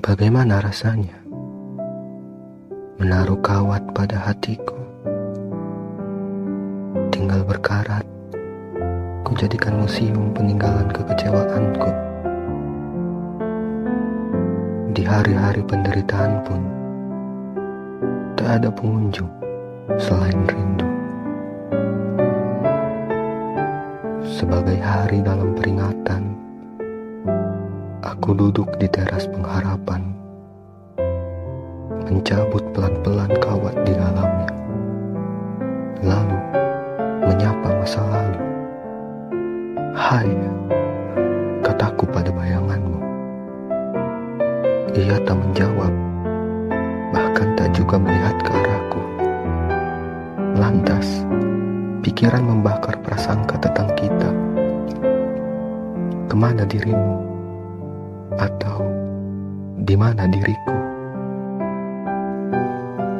Bagaimana rasanya menaruh kawat pada hatiku? Tinggal berkarat, ku jadikan museum peninggalan kekecewaanku. Di hari-hari penderitaan pun, tak ada pengunjung selain rindu. Sebagai hari dalam peringatan, aku duduk di teras pengharapan, mencabut pelan-pelan kawat di dalamnya, lalu menyapa masa lalu. Hai, kataku pada bayanganmu. Ia tak menjawab, bahkan tak juga melihat ke arahku. Lantas, pikiran membakar prasangka tentang kita. Ke mana dirimu? Atau di mana diriku?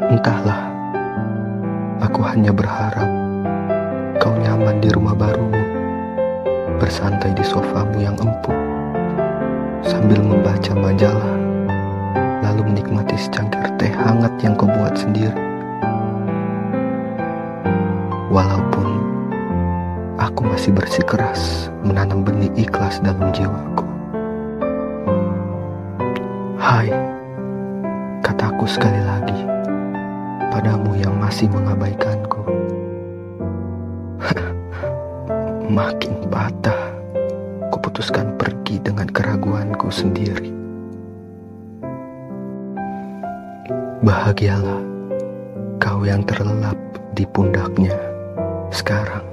Entahlah, aku hanya berharap kau nyaman di rumah barumu, bersantai di sofamu yang empuk, sambil membaca majalah, lalu menikmati secangkir teh hangat yang kau buat sendiri. Walaupun aku masih bersikeras menanam benih ikhlas dalam jiwaku. Hai, kataku sekali lagi padamu yang masih mengabaikanku. Makin patah, kuputuskan pergi dengan keraguanku sendiri. Bahagialah kau yang terlelap di pundaknya sekarang.